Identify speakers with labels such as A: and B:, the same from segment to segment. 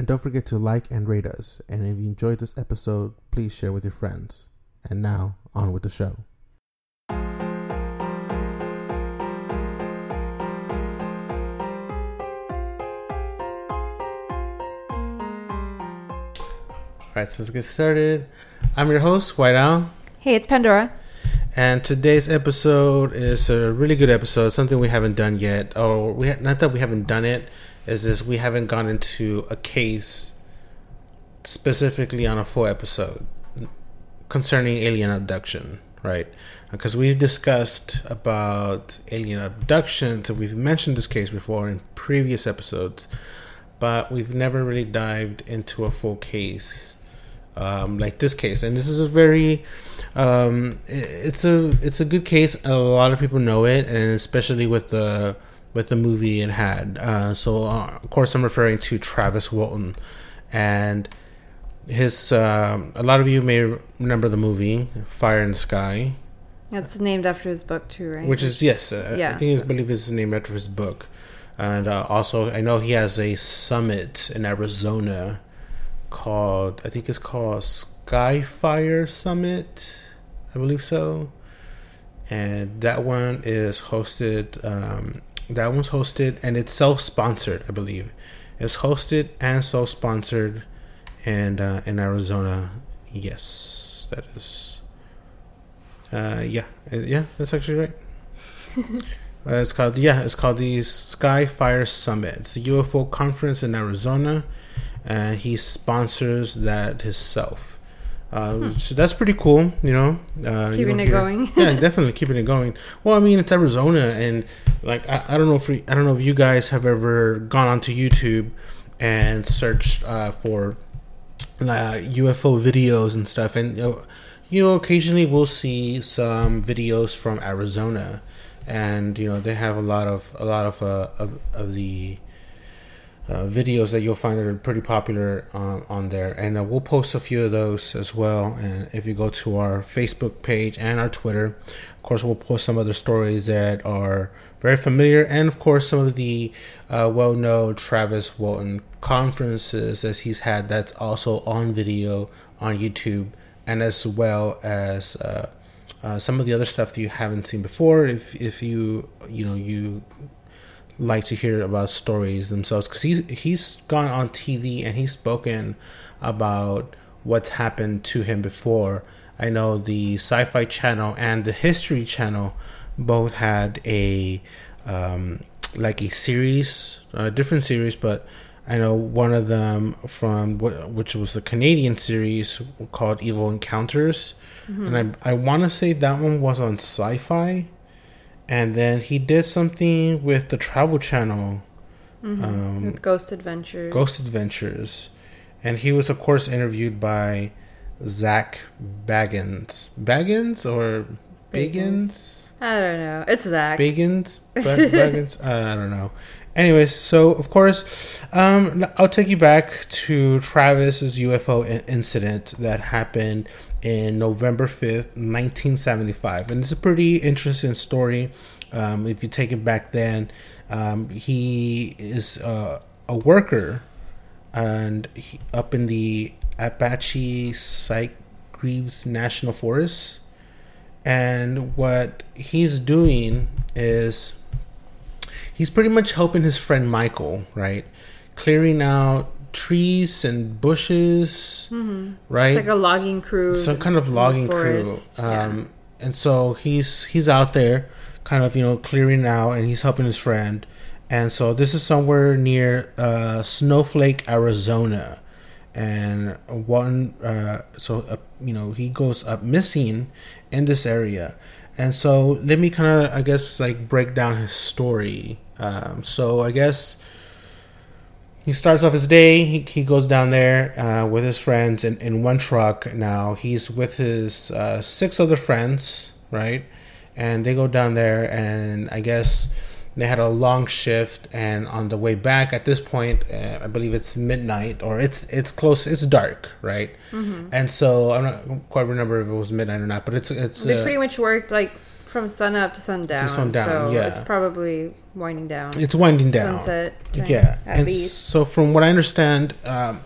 A: And don't forget to like and rate us. And if you enjoyed this episode, please share with your friends. And now, on with the show. All right, so let's get started. I'm your host, White Owl.
B: Hey, it's Pandora.
A: And today's episode is a really good episode, something we haven't done yet. Or we ha- not that we haven't done it, is this we haven't gone into a case specifically on a full episode concerning alien abduction, right? Because we've discussed about alien abductions, and we've mentioned this case before in previous episodes, but we've never really dived into a full case um, like this case. And this is a very, um, it's a it's a good case. A lot of people know it, and especially with the with the movie it had. Uh, so uh, of course I'm referring to Travis Walton, and his. Uh, a lot of you may remember the movie Fire in the Sky.
B: That's named after his book too, right?
A: Which is yes, uh,
B: Yeah,
A: I think
B: so-
A: I believe it's named after his book, and uh, also I know he has a summit in Arizona called I think it's called Skyfire Summit, I believe so, and that one is hosted. Um, that one's hosted and it's self-sponsored, I believe. It's hosted and self-sponsored, and uh, in Arizona, yes, that is. Uh, yeah, Uh, yeah, that's actually right. Uh, it's called yeah, it's called the Skyfire Summit. It's a UFO conference in Arizona, and he sponsors that himself. Uh, So that's pretty cool, you know. Uh,
B: Keeping
A: don't
B: it
A: hear-
B: going.
A: yeah, definitely keeping it going. Well, I mean, it's Arizona, and like I, I don't know if we, I don't know if you guys have ever gone onto YouTube and searched uh, for uh, UFO videos and stuff, and you know, you know, occasionally we'll see some videos from Arizona, and you know they have a lot of a lot of uh, of, of the uh, videos that you'll find that are pretty popular um, on there, and uh, we'll post a few of those as well. And if you go to our Facebook page and our Twitter, of course, we'll post some other stories that are very familiar, and of course, some of the uh, well-known Travis Walton conferences as he's had. That's also on video on YouTube, and as well as. Uh, some of the other stuff that you haven't seen before, if if you you know you like to hear about stories themselves because he's he's gone on TV and he's spoken about what's happened to him before. I know the Sci-Fi Channel and the History Channel both had a um, like a series, a different series, but I know one of them from which was the Canadian series called Evil Encounters, and I I want to say that one was on Sci-Fi and then he did something with the Travel Channel, um,
B: With Ghost Adventures.
A: Ghost Adventures, and he was of course interviewed by Zach Baggins, Baggins or Biggins,
B: I don't know. It's Zach.
A: Biggins, Baggins. Uh, I don't know. Anyways, so of course, um, I'll take you back to Travis's UFO i- incident that happened in November 5th, 1975. And it's a pretty interesting story. Um, if you take it back then, um, he is uh, a worker and he, up in the Apache Sitgreaves National Forest. And what he's doing is he's pretty much helping his friend Michael, right? Clearing out trees and bushes, right?
B: Mm-hmm. It's like a logging crew.
A: some kind of logging crew.
B: Yeah.
A: Um, And so he's he's out there, kind of you know clearing out, and he's helping his friend. And so this is somewhere near uh, Snowflake, Arizona, and one uh, so uh, you know he goes up missing in this area. And so let me kind of I guess like break down his story. Um, so I guess he starts off his day. He, he goes down there uh, with his friends in, in one truck. Now he's with his uh, six other friends, right? And they go down there, and I guess they had a long shift. And on the way back, at this point, uh, I believe it's midnight or it's it's close. It's dark, right? Mm-hmm. And so I'm not quite remember if it was midnight or not, but it's it's.
B: They uh, pretty much worked like from sun up to sundown. To sundown, so yeah. It's probably winding down.
A: It's winding down. Sunset. Yeah, and least. so from what I understand, um,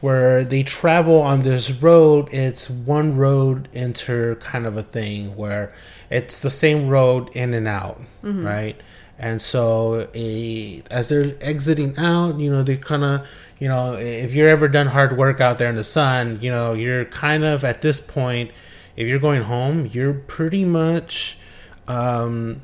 A: where they travel on this road, it's one road enter kind of a thing where it's the same road in and out, mm-hmm. right? And so a, as they're exiting out, you know, they kind of, you know, if you're ever done hard work out there in the sun, you know, you're kind of at this point if you're going home, you're pretty much um,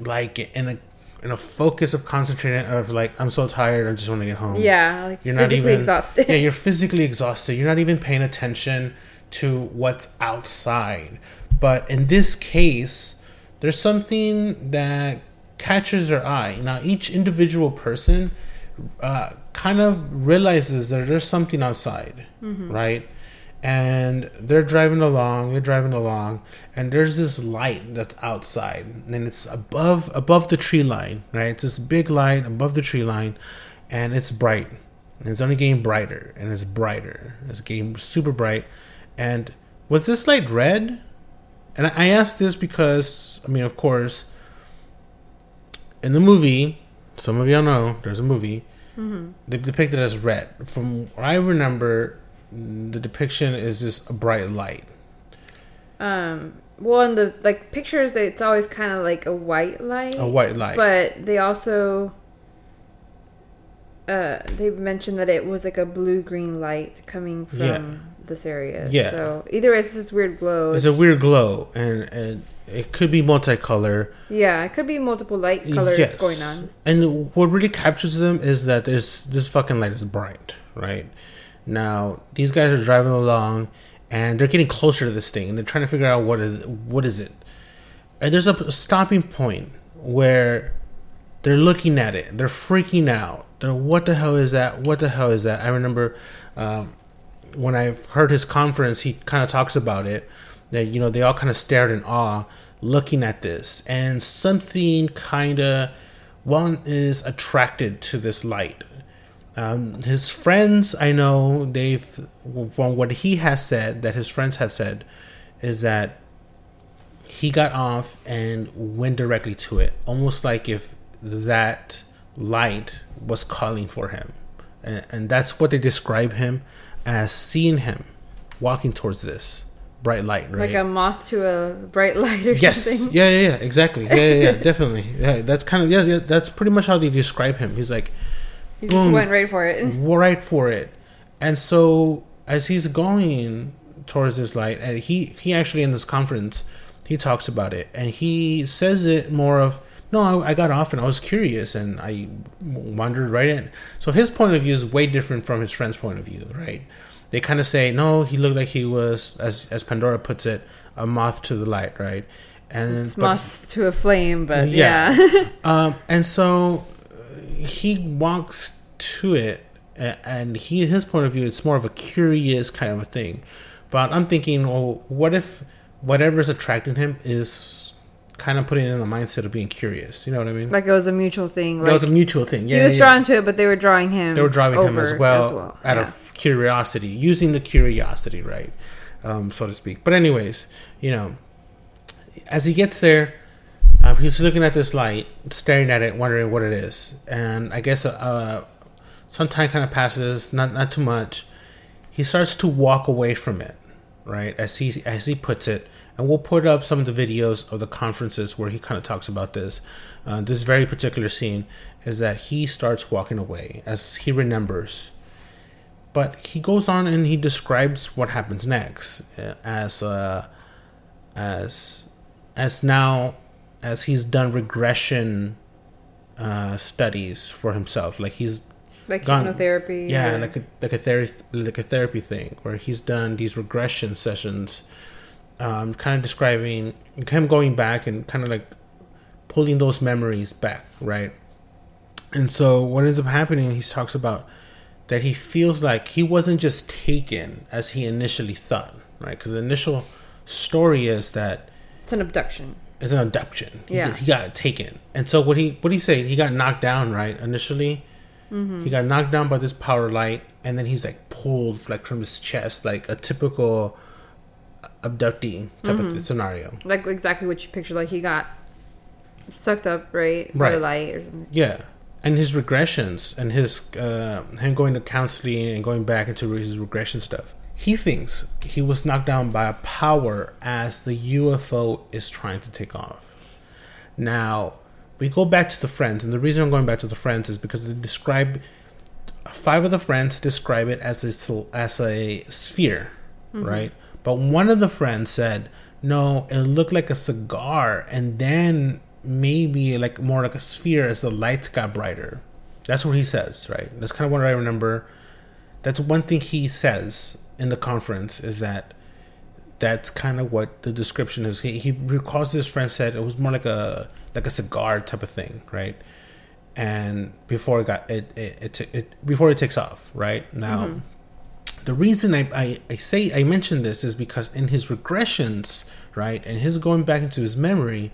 A: like in a in a focus of concentrating of like I'm so tired, I just want to get home.
B: Yeah, like you're not even exhausted.
A: Yeah, you're physically exhausted. You're not even paying attention to what's outside. But in this case, there's something that catches your eye. Now, each individual person uh, kind of realizes that there's something outside, mm-hmm. right? And they're driving along they're driving along and there's this light that's outside and it's above above the tree line right? It's this big light above the tree line and it's bright. And it's only getting brighter and it's brighter. It's getting super bright. And was this light red? And i asked this because i mean of course in the movie some of y'all know there's a movie. Mm-hmm. they depict it as red. From what i remember the depiction is just a bright light.
B: Um. Well, in the like pictures, it's always kind of like a white light.
A: A white light.
B: But they also. Uh, they mentioned that it was like a blue green light coming from yeah. this area. Yeah. So either it's this weird glow.
A: It's a weird glow, and and it could be multicolor.
B: Yeah, it could be multiple light colors yes. going on.
A: And what really captures them is that this this fucking light is bright, right? Now these guys are driving along, and they're getting closer to this thing, and they're trying to figure out what is what is it. And there's a stopping point where they're looking at it, they're freaking out. They're what the hell is that? What the hell is that? I remember um, when I've heard his conference, he kind of talks about it. That you know they all kind of stared in awe, looking at this, and something kind of one is attracted to this light um, his friends, I know they've, from what he has said, that his friends have said, is that he got off and went directly to it, almost like if that light was calling for him. And, and that's what they describe him as seeing him walking towards this bright light, right?
B: Like a moth to a bright light or
A: yes.
B: something.
A: Yeah, yeah, yeah, exactly. Yeah, yeah, yeah definitely. Yeah, that's kind of yeah, yeah, that's pretty much how they describe him. He's like
B: he boom, just went right for it.
A: Right for it. And so as he's going towards this light, and he he actually in this conference he talks about it, and he says it more of no, I, I got off and I was curious and I wandered right in. So his point of view is way different from his friend's point of view, right? They kind of say no, he looked like he was, as as Pandora puts it, a moth to the light, right?
B: And it's moth to a flame, but yeah. yeah.
A: um, and so he walks to it, and he his point of view, it's more of a curious kind of a thing. But I'm thinking, well, what if whatever's attracting him is kind of putting in the mindset of being curious. You know what I mean?
B: Like it was a mutual thing. Like
A: it was a mutual thing.
B: Yeah, he was
A: yeah.
B: drawn to it, but they were drawing him.
A: They were drawing him as well, as well. out yeah. of curiosity, using the curiosity, right, um, so to speak. But anyways, you know, as he gets there, um, he's looking at this light, staring at it, wondering what it is. And I guess uh, some time kind of passes, not not too much. He starts to walk away from it, right? As he as he puts it, and we'll put up some of the videos of the conferences where he kind of talks about this. Uh, this very particular scene is that he starts walking away as he remembers. But he goes on and he describes what happens next uh, as uh, as as now as he's done regression uh, studies for himself. Like he's
B: like gone, hypnotherapy.
A: Yeah, or... like a like a therapy like a therapy thing where he's done these regression sessions, um, kind of describing him going back and kind of like pulling those memories back, right? And so what ends up happening, he talks about that he feels like he wasn't just taken as he initially thought, right? Because the initial story is that
B: it's an abduction.
A: It's an abduction. Yeah, he, he got taken, and so what he what he say? He got knocked down, right? Initially, mm-hmm. he got knocked down by this power light, and then he's like pulled like from his chest, like a typical abductee type mm-hmm. of scenario.
B: Like exactly what you picture. Like he got sucked up, right? Right. By light or
A: something. Yeah and his regressions and his uh, him going to counseling and going back into his regression stuff. He thinks he was knocked down by a power as the UFO is trying to take off. Now, we go back to the friends, and the reason I'm going back to the friends is because they describe five of the friends describe it as a as a sphere, mm-hmm. right? But one of the friends said, "No, it looked like a cigar, and then maybe like more like a sphere as the lights got brighter. That's what he says, right? That's kind of what I remember. That's one thing he says in the conference is that that's kind of what the description is. He, he recalls his friend said it was more like a like a cigar type of thing, right? And before it got it it, it, it before it takes off, right now. Mm-hmm. The reason I, I, I say I mention this is because in his regressions, right, and his going back into his memory,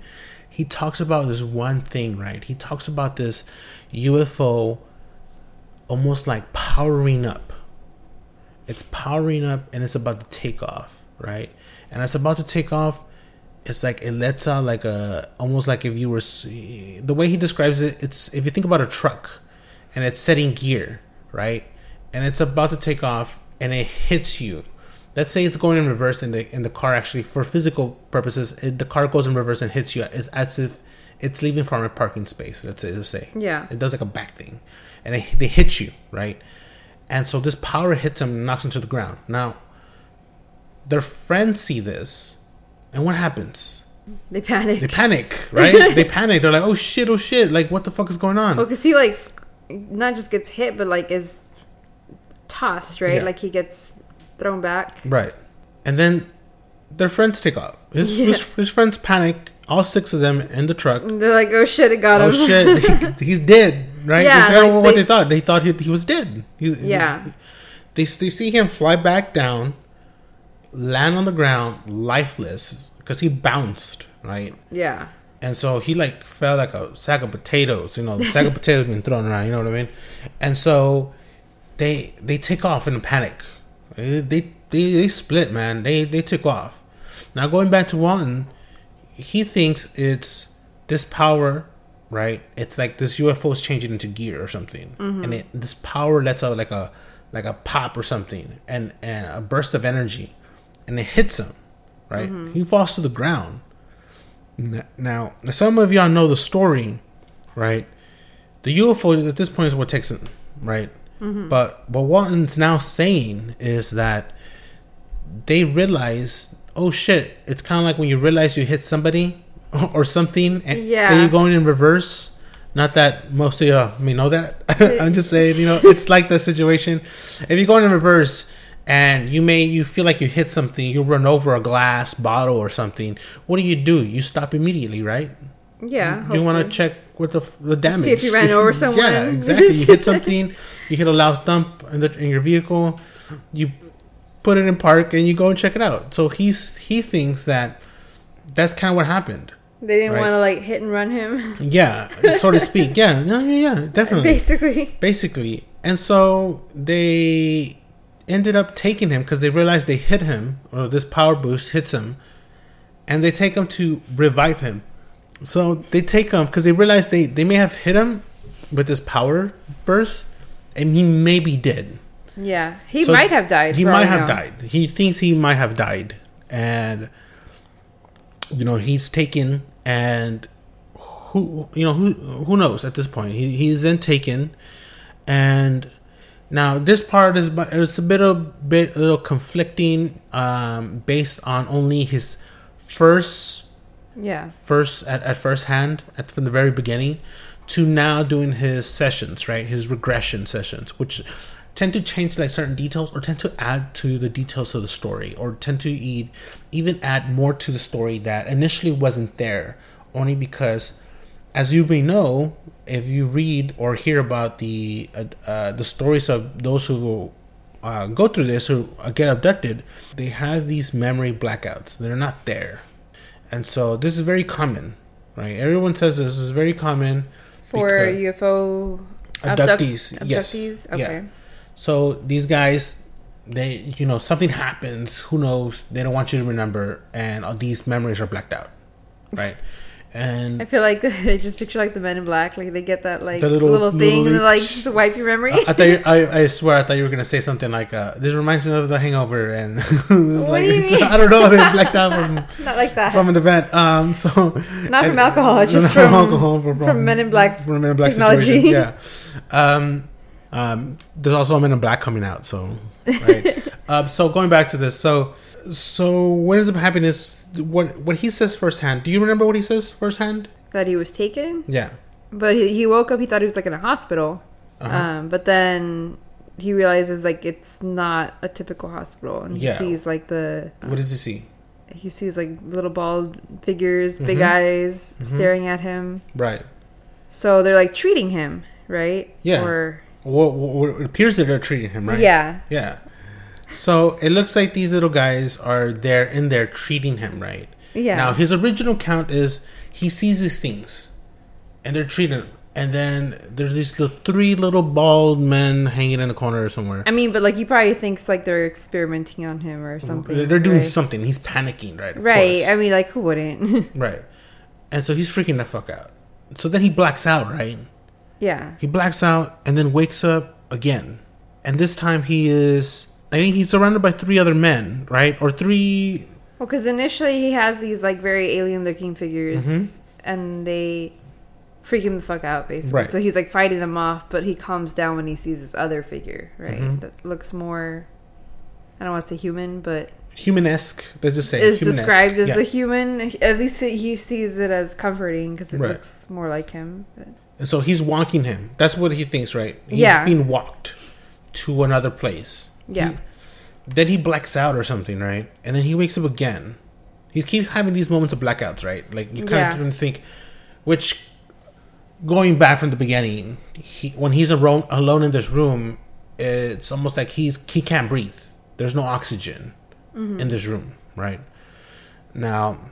A: he talks about this one thing, right? He talks about this UFO almost like powering up. It's powering up and it's about to take off, right? And it's about to take off. It's like it lets out like a almost like if you were the way he describes it. It's if you think about a truck and it's setting gear, right? And it's about to take off and it hits you let's say it's going in reverse and the in the car actually for physical purposes it, the car goes in reverse and hits you it's as if it's leaving from a parking space let's say, let's say
B: yeah
A: it does like a back thing and they, they hit you right and so this power hits him and knocks him to the ground now their friends see this and what happens
B: they panic
A: they panic right they panic they're like oh shit oh shit like what the fuck is going on
B: well because he like not just gets hit but like is tossed right yeah. like he gets thrown back.
A: Right. And then their friends take off. His, yeah. his, his, friends panic. All six of them in the truck.
B: They're like, "Oh shit, it got
A: oh,
B: him."
A: Oh shit, he, he's dead. Right? Yeah, oh, like what they, they, thought. They thought he, he was dead. He,
B: yeah.
A: He, they they see him fly back down, land on the ground, lifeless, because he bounced. Right.
B: Yeah.
A: And so he like fell like a sack of potatoes. You know, the sack of potatoes being thrown around. You know what I mean? And so they they take off in a panic they, they they split, man. They they took off. Now going back to Walton, he thinks it's this power, right? It's like this UFO is changing into gear or something, mm-hmm. and it, this power lets out like a like a pop or something, and and a burst of energy, and it hits him, right? Mm-hmm. He falls to the ground. Now, some of y'all know the story, right? The UFO at this point is what takes him, right? Mm-hmm. But what Walton's now saying is that they realize, oh shit, it's kind of like when you realize you hit somebody or something, and, yeah. you're going in reverse. Not that most of you may know that. I'm just saying, you know, it's like the situation. If you're going in reverse and you may you feel like you hit something, you run over a glass bottle or something. What do you do? You stop immediately, right?
B: Yeah.
A: You, you want to check with the, the damage. See
B: if you ran over someone.
A: yeah, exactly. You hit something, you hit a loud thump in, the, in your vehicle, you put it in park, and you go and check it out. So he's he thinks that that's kind of what happened.
B: They didn't right? want to like hit and run him.
A: Yeah, so to speak. Yeah, no, yeah, yeah, definitely.
B: Basically.
A: Basically, and so they ended up taking him because they realized they hit him, or this power boost hits him, and they take him to revive him so they take him because they realize they, they may have hit him with this power burst, and he may be dead.
B: Yeah, he so might have died.
A: He might have died. He thinks he might have died, and you know he's taken, and who you know who who knows at this point. He he's then taken, and now this part is it's a bit a bit a little conflicting, um, based on only his first
B: yeah.
A: first at, at first hand at from the very beginning to now doing his sessions right? His regression sessions which tend to change like certain details or tend to add to the details of the story or tend to even add more to the story that initially wasn't there only because as you may know, if you read or hear about the uh, uh, the stories of those who uh, go through this or get abducted, they have these memory blackouts. They're not there, and so this is very common, right? Everyone says this is very common
B: for UFO
A: abductees. Abduct- yes, okay. Yeah. So these guys, they you know something happens. Who knows? They don't want you to remember, and all these memories are blacked out, right? And
B: I feel like I just picture like the Men in Black, like they get that like the little, little thing and like just to wipe your memory.
A: I, I thought you, I, I swear I thought you were gonna say something like uh, this reminds me of The Hangover, and it's like do I don't know they blacked out from
B: not like that
A: from an event. Um, so
B: not from alcohol, just from, alcohol, from, from Men in Black's from Men in Black technology.
A: Situation. Yeah. Um, um, there's also a Men in Black coming out, so right. uh, so going back to this, so so what ends up happening is what what he says firsthand. Do you remember what he says firsthand?
B: That he was taken.
A: Yeah.
B: But he, he woke up. He thought he was like in a hospital. Uh-huh. Um, but then he realizes like it's not a typical hospital, and he yeah. sees like the.
A: what does he see?
B: He sees like little bald figures, big mm-hmm. eyes, mm-hmm. staring at him.
A: Right.
B: So they're like treating him, right?
A: Yeah. Or. Well, well, it appears that they're treating him, right?
B: Yeah.
A: Yeah. So it looks like these little guys are there in there treating him right. Yeah. Now his original count is he sees these things, and they're treating him. And then there's these little, three little bald men hanging in the corner or somewhere.
B: I mean, but like he probably thinks like they're experimenting on him or something.
A: They're doing right? something. He's panicking, right?
B: right. Course. I mean, like who wouldn't?
A: right. And so he's freaking the fuck out. So then he blacks out, right?
B: Yeah.
A: He blacks out and then wakes up again. And this time he is I think he's surrounded by three other men, right? Or three.
B: Well, because initially he has these like very alien-looking figures, mm-hmm. and they freak him the fuck out, basically. Right. So he's like fighting them off, but he calms down when he sees this other figure, right? Mm-hmm. That looks more. I don't want to say human, but
A: humanesque. Let's just say
B: is described as yeah. the human. At least he sees it as comforting because it right. looks more like him. But.
A: And so he's walking him. That's what he thinks, right? He's yeah. being walked to another place.
B: Yeah. He,
A: then he blacks out or something, right? And then he wakes up again. He keeps having these moments of blackouts, right? Like you kind yeah. of think, which going back from the beginning, he, when he's alone, alone in this room, it's almost like he's he can't breathe. There's no oxygen mm-hmm. in this room, right? Now,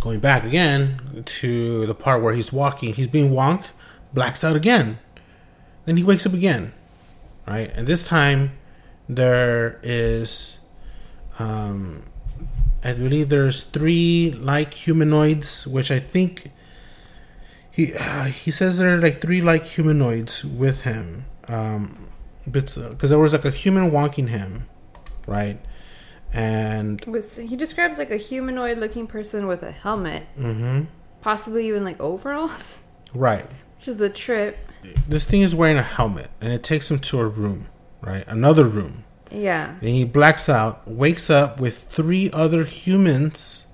A: going back again to the part where he's walking, he's being walked, blacks out again. Then he wakes up again, right? And this time there is um, I believe there's three like humanoids, which I think he uh, he says there are like three like humanoids with him. Um, because uh, there was like a human walking him, right? And
B: he describes like a humanoid-looking person with a helmet, mm-hmm. possibly even like overalls,
A: right?
B: Which is a trip.
A: This thing is wearing a helmet, and it takes him to a room right? Another room.
B: Yeah.
A: And he blacks out, wakes up with three other humans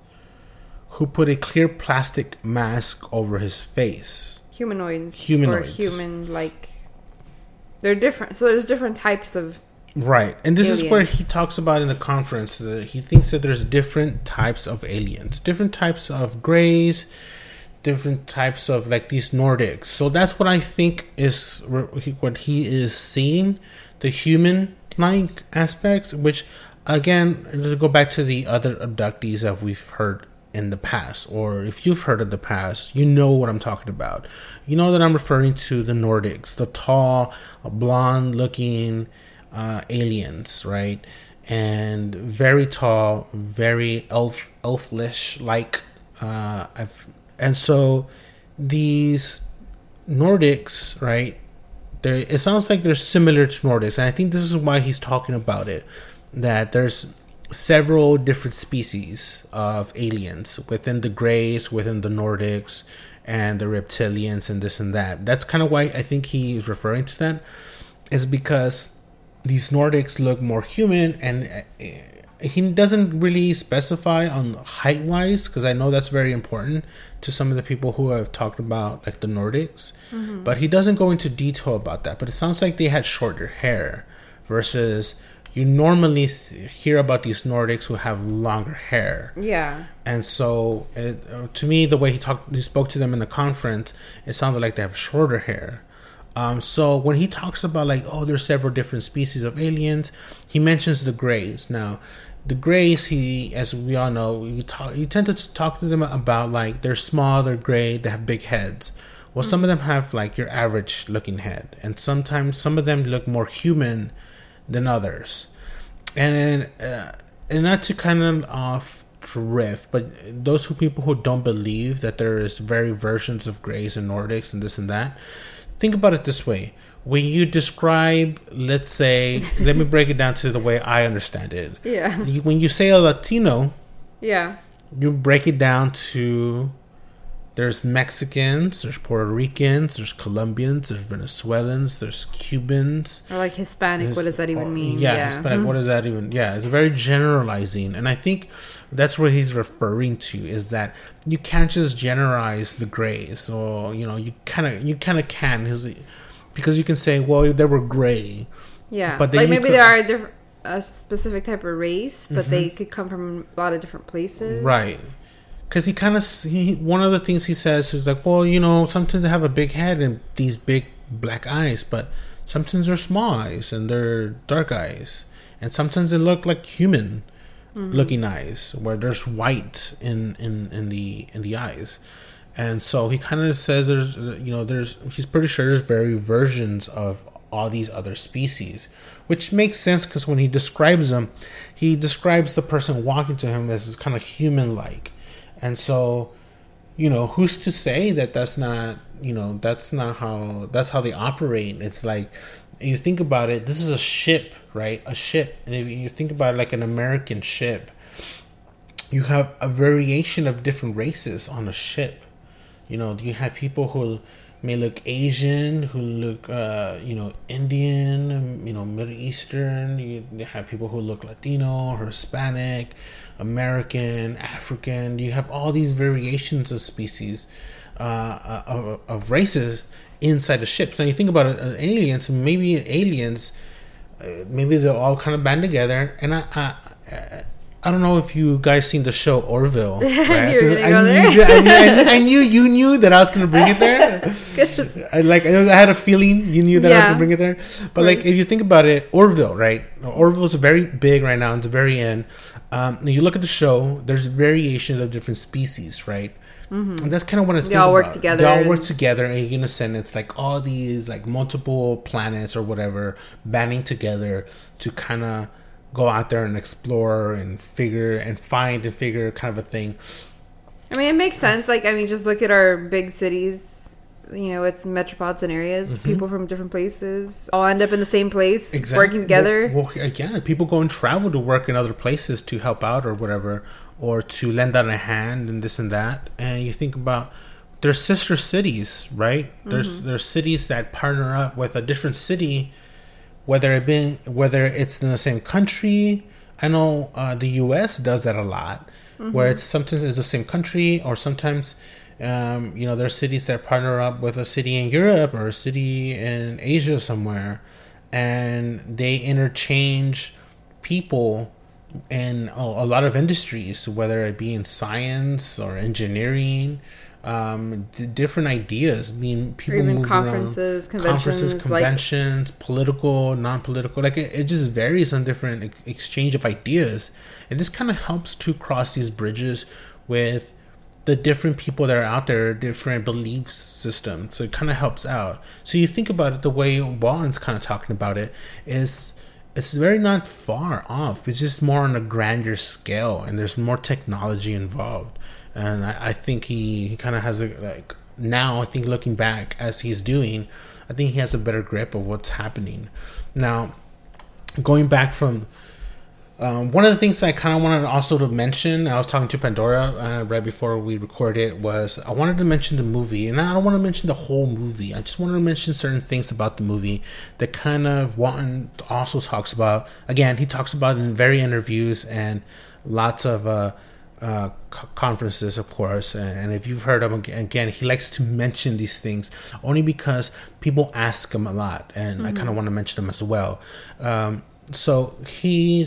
A: who put a clear plastic mask over his face.
B: Humanoids. Humanoids. Or human like they're different. So there's different types of
A: Right. And this aliens. is where he talks about in the conference that he thinks that there's different types of aliens, different types of grays, different types of like these Nordics. So that's what I think is what he is seeing the human like aspects, which again, to go back to the other abductees that we've heard in the past, or if you've heard of the past, you know what I'm talking about. You know that I'm referring to the Nordics, the tall, blonde looking uh, aliens, right? And very tall, very elf elfish like. Uh, and so these Nordics, right? it sounds like they're similar to Nordics, and I think this is why he's talking about it. That there's several different species of aliens within the Greys, within the Nordics, and the reptilians, and this and that. That's kind of why I think he's referring to that, is because these Nordics look more human and he doesn't really specify on height wise because I know that's very important to some of the people who have talked about like the Nordics, mm-hmm. but he doesn't go into detail about that. But it sounds like they had shorter hair versus you normally hear about these Nordics who have longer hair.
B: Yeah.
A: And so, it, uh, to me, the way he talked, he spoke to them in the conference, it sounded like they have shorter hair. Um, so when he talks about like, oh, there's several different species of aliens, he mentions the Greys. Now, the Greys, he, as we all know, you talk, you tend to talk to them about like they're small, they're gray, they have big heads. Well, mm-hmm. some of them have like your average looking head, and sometimes some of them look more human than others. And uh, and not to kind of off drift, but those who people who don't believe that there is very versions of Greys and Nordics and this and that, think about it this way. When you describe, let's say, let me break it down to the way I understand it.
B: Yeah.
A: when you say a Latino,
B: yeah,
A: you break it down to there's Mexicans, there's Puerto Ricans, there's Colombians, there's Venezuelans, there's Cubans.
B: Or like Hispanic, His, what does that even oh, mean?
A: Yeah, yeah. Hispanic, mm-hmm. what does that even? Yeah, it's very generalizing, and I think that's what he's referring to is that you can't just generalize the grays, or you know, you kind of you kind of can, because you can say, well, they were gray.
B: Yeah, but like maybe could, they are a, a specific type of race, but mm-hmm. they could come from a lot of different places.
A: Right because he kind of he one of the things he says is like, well, you know, sometimes they have a big head and these big black eyes, but sometimes they're small eyes and they're dark eyes, and sometimes they look like human mm-hmm. looking eyes where there's white in in in the in the eyes. And so he kind of says there's you know there's he's pretty sure there's very versions of all these other species, which makes sense because when he describes them, he describes the person walking to him as kind of human like and so, you know, who's to say that that's not, you know, that's not how that's how they operate. It's like you think about it, this is a ship, right? A ship. And if you think about it like an American ship, you have a variation of different races on a ship. You know, you have people who may look Asian, who look, uh, you know, Indian, you know, Middle Eastern. You have people who look Latino, Hispanic, American, African. You have all these variations of species, uh, uh of, of, races inside the ships. Now you think about it, uh, aliens. Maybe aliens, uh, maybe they're all kind of band together. And I, I, I don't know if you guys seen the show Orville. Right? I, knew, I, knew, I, knew, you knew that I was gonna bring it there. I like I had a feeling you knew that yeah. I was gonna bring it there. But like if you think about it, Orville, right? Orville's very big right now. It's the very end. Um, you look at the show. There's variations of different species, right? Mm-hmm. And that's kind of what I think. They all work together. They all work together, and in a sense, it's like all these like multiple planets or whatever banding together to kind of go out there and explore and figure and find and figure kind of a thing.
B: I mean, it makes sense. Like, I mean, just look at our big cities. You know, it's metropolitan areas. Mm-hmm. People from different places all end up in the same place, exactly. working together.
A: Well, well, yeah, people go and travel to work in other places to help out or whatever, or to lend out a hand and this and that. And you think about there's sister cities, right? Mm-hmm. There's there's cities that partner up with a different city whether it been whether it's in the same country. I know uh, the U.S. does that a lot, mm-hmm. where it's sometimes it's the same country, or sometimes um, you know there's cities that partner up with a city in Europe or a city in Asia somewhere, and they interchange people in a, a lot of industries, whether it be in science or engineering um, different ideas. I mean, people move conferences, around, conventions, conferences, conventions, like, political, non-political. Like it, it just varies on different ex- exchange of ideas, and this kind of helps to cross these bridges with the different people that are out there, different belief systems. So it kind of helps out. So you think about it the way Walton's kind of talking about it is it's very not far off. It's just more on a grander scale, and there's more technology involved and I, I think he, he kind of has a like now. I think looking back as he's doing, I think he has a better grip of what's happening. Now, going back from um, one of the things I kind of wanted also to mention, I was talking to Pandora uh, right before we recorded, was I wanted to mention the movie, and I don't want to mention the whole movie. I just wanted to mention certain things about the movie that kind of Walton also talks about. Again, he talks about in very interviews and lots of uh, uh, conferences, of course. And if you've heard him again, he likes to mention these things only because people ask him a lot, and mm-hmm. I kind of want to mention them as well. Um, so he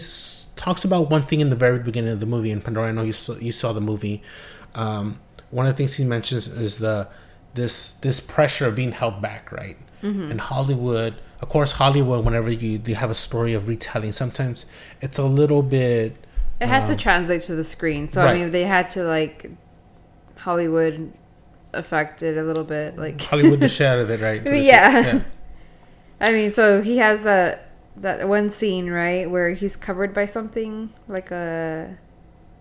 A: talks about one thing in the very beginning of the movie. In Pandora, I know you saw, you saw the movie. Um, one of the things he mentions is the this this pressure of being held back, right? Mm-hmm. In Hollywood, of course, Hollywood. Whenever you you have a story of retelling, sometimes it's a little bit.
B: It has um, to translate to the screen. So right. I mean, they had to like Hollywood affected a little bit, like
A: Hollywood the shit out of it, right?
B: yeah. yeah. I mean, so he has that that one scene right where he's covered by something like a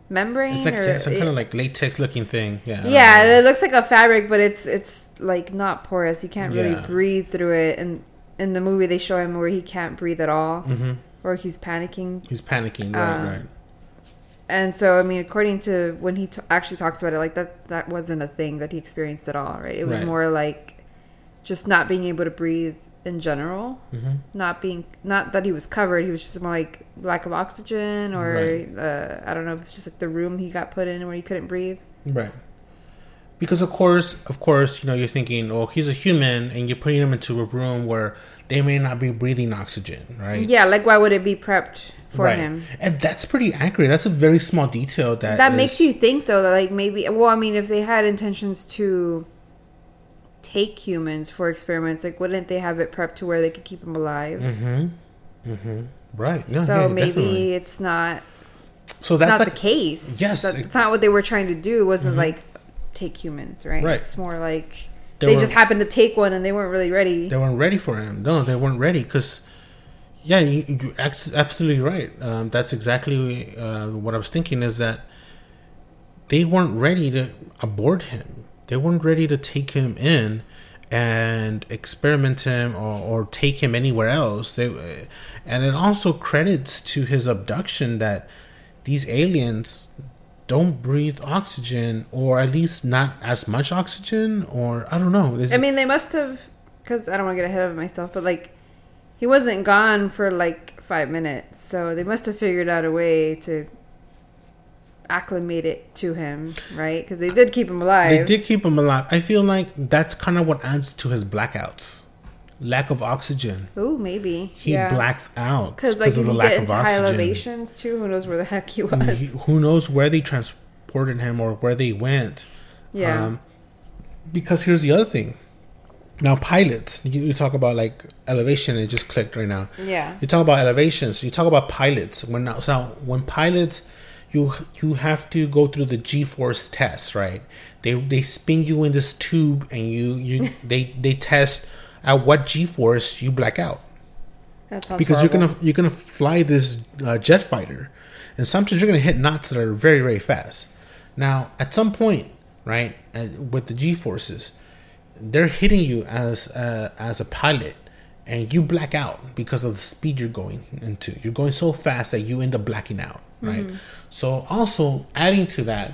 B: membrane.
A: It's like yeah, some it, kind of like latex looking thing. Yeah.
B: Yeah, it looks like a fabric, but it's it's like not porous. You can't really yeah. breathe through it. And in the movie, they show him where he can't breathe at all, mm-hmm. or he's panicking.
A: He's panicking, right? Um, right.
B: And so, I mean, according to when he t- actually talks about it, like that that wasn't a thing that he experienced at all, right? It was right. more like just not being able to breathe in general, mm-hmm. not being not that he was covered. He was just more like lack of oxygen, or right. uh, I don't know. It's just like the room he got put in where he couldn't breathe.
A: Right. Because of course, of course, you know, you're thinking, oh, he's a human, and you're putting him into a room where they may not be breathing oxygen, right?
B: Yeah, like why would it be prepped for right. him?
A: And that's pretty accurate. That's a very small detail that
B: that is... makes you think though that like maybe well, I mean, if they had intentions to take humans for experiments, like wouldn't they have it prepped to where they could keep them alive?
A: Mm-hmm. Mm-hmm. Right.
B: No, so maybe definitely. it's not.
A: So that's
B: not like, the case.
A: Yes,
B: that's it, not what they were trying to do. It wasn't mm-hmm. like take humans, right? Right. It's more like they, they just happened to take one and they weren't really ready.
A: They weren't ready for him. No, they weren't ready because. Yeah, you, you absolutely right. Um, that's exactly uh, what I was thinking. Is that they weren't ready to abort him they weren't ready to take him in and experiment him or, or take him anywhere else. They, and it also credits to his abduction that these aliens don't breathe oxygen, or at least not as much oxygen, or I don't know.
B: I mean, they must have, because I don't want to get ahead of myself, but like, he wasn't gone for like five minutes, so they must have figured out a way to acclimate it to him, right? Because they did keep him alive.
A: They did keep him alive. I feel like that's kind of what adds to his blackouts. Lack of oxygen.
B: Oh, maybe
A: he yeah. blacks out
B: because like of the lack of oxygen. High elevations too. Who knows where the heck he was? He,
A: who knows where they transported him or where they went?
B: Yeah. Um,
A: because here's the other thing. Now pilots, you, you, talk about like elevation. It just clicked right now.
B: Yeah.
A: You talk about elevations. You talk about pilots. When now, so when pilots you you have to go through the G-force test, right? They they spin you in this tube and you you they they test at what G-force you black out. because horrible. you're gonna you're gonna fly this uh, jet fighter, and sometimes you're gonna hit knots that are very very fast. Now, at some point, right, uh, with the G forces, they're hitting you as a, as a pilot, and you black out because of the speed you're going into. You're going so fast that you end up blacking out right? Mm-hmm. So also adding to that,